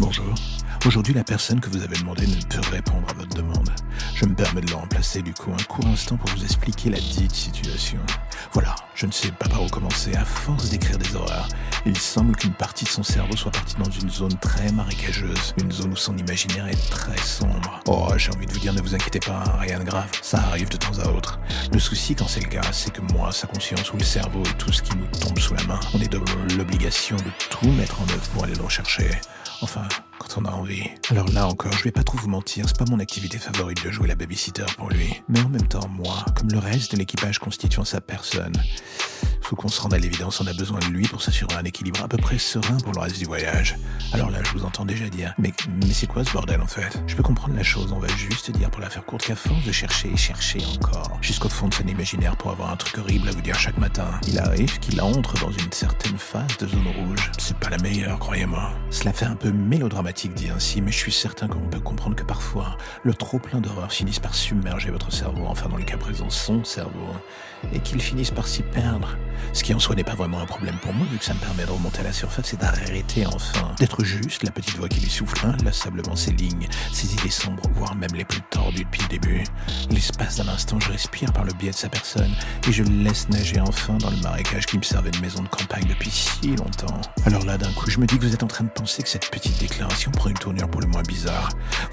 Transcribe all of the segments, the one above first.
Bonjour. Aujourd'hui, la personne que vous avez demandé ne peut répondre à votre demande. Je me permets de le remplacer du coup un court instant pour vous expliquer la dite situation. Voilà, je ne sais pas par où commencer. À force d'écrire des horreurs, il semble qu'une partie de son cerveau soit partie dans une zone très marécageuse, une zone où son imaginaire est très sombre. Oh, j'ai envie de vous dire, ne vous inquiétez pas, rien de grave, ça arrive de temps à autre. Le souci quand c'est le cas, c'est que moi, sa conscience ou le cerveau tout ce qui nous tombe sous la main, on est dans l'obligation de tout mettre en œuvre pour aller le rechercher. Enfin, quand on a envie. Alors là encore, je vais pas trop vous mentir, c'est pas mon activité favorite de jouer la babysitter pour lui. Mais en même temps, moi, comme le reste de l'équipage constituant sa personne, faut qu'on se rende à l'évidence, on a besoin de lui pour s'assurer un équilibre à peu près serein pour le reste du voyage. Alors là, je vous entends déjà dire, mais, mais c'est quoi ce bordel en fait? Je peux comprendre la chose, on va juste dire pour la faire courte qu'à force de chercher et chercher encore, jusqu'au fond de son imaginaire pour avoir un truc horrible à vous dire chaque matin, il arrive qu'il entre dans une certaine phase de zone rouge. C'est pas la meilleure, croyez-moi. Cela fait un peu mélodramatique dit ainsi, mais je suis certain qu'on peut comprendre que parfois, le trop plein d'horreur finisse par submerger votre cerveau, enfin dans le cas présent son cerveau, et qu'il finisse par s'y perdre. Ce qui en soi n'est pas vraiment un problème pour moi, vu que ça me permet de remonter à la surface et d'arrêter enfin, d'être juste la petite voix qui lui souffle inlassablement ses lignes, ses idées sombres, voire même les plus tordues depuis le début. L'espace d'un instant, je respire par le biais de sa personne et je le laisse nager enfin dans le marécage qui me servait de maison de campagne depuis si longtemps. Alors là, d'un coup, je me dis que vous êtes en train de penser que cette petite déclaration prend une tournure pour le moins bizarre.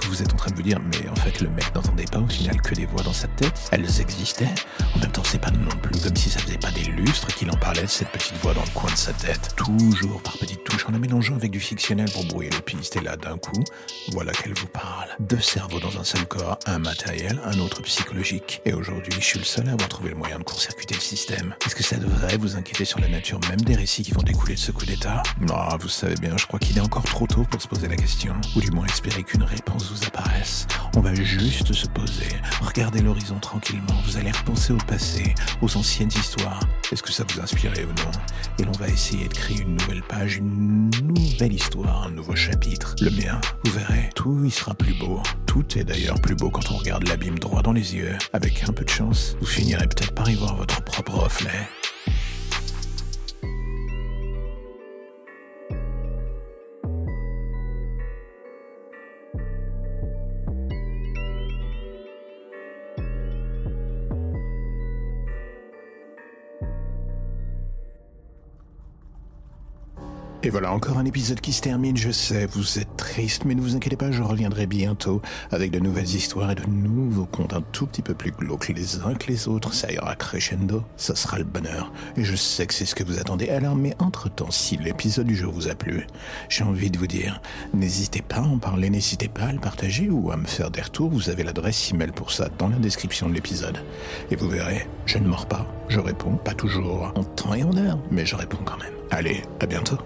Vous êtes en train de vous dire, mais en fait, le mec n'entendait pas au final que des voix dans sa tête. Elles existaient. En même temps, c'est pas non plus comme si ça faisait pas des lustres qu'il en parlait cette petite voix dans le coin de sa tête. Toujours par petites touches, en la mélangeant avec du fictionnel pour brouiller les pistes. Et là, d'un coup, voilà qu'elle vous parle. Deux cerveaux dans un seul corps, un matériel, un autre psychologique. Et aujourd'hui, je suis le seul à avoir trouvé le moyen de court-circuiter le système. Est-ce que ça devrait vous inquiéter sur la nature même des récits qui vont découler de ce coup d'état? Non, vous savez bien, je crois qu'il est encore trop tôt pour se poser la question. Ou du moins espérer qu'une réponse vous apparaisse. On va juste se poser, regarder l'horizon tranquillement. Vous allez repenser au passé, aux anciennes histoires. Est-ce que ça vous inspirait ou non? Et l'on va essayer de créer une nouvelle page, une nouvelle histoire, un nouveau chapitre. Le mien, vous verrez, tout y sera plus beau. Tout est d'ailleurs plus beau quand on regarde l'abîme droit dans les yeux. Avec un peu de chance, vous finirez peut-être par y voir votre propre reflet. Et voilà encore un épisode qui se termine, je sais, vous êtes triste, mais ne vous inquiétez pas, je reviendrai bientôt avec de nouvelles histoires et de nouveaux contes un tout petit peu plus glauques les uns que les autres, ça ira crescendo, ça sera le bonheur, et je sais que c'est ce que vous attendez. Alors, mais entre-temps, si l'épisode du jour vous a plu, j'ai envie de vous dire, n'hésitez pas à en parler, n'hésitez pas à le partager ou à me faire des retours, vous avez l'adresse email pour ça dans la description de l'épisode. Et vous verrez, je ne mords pas, je réponds, pas toujours en temps et en heure, mais je réponds quand même. Allez, à bientôt.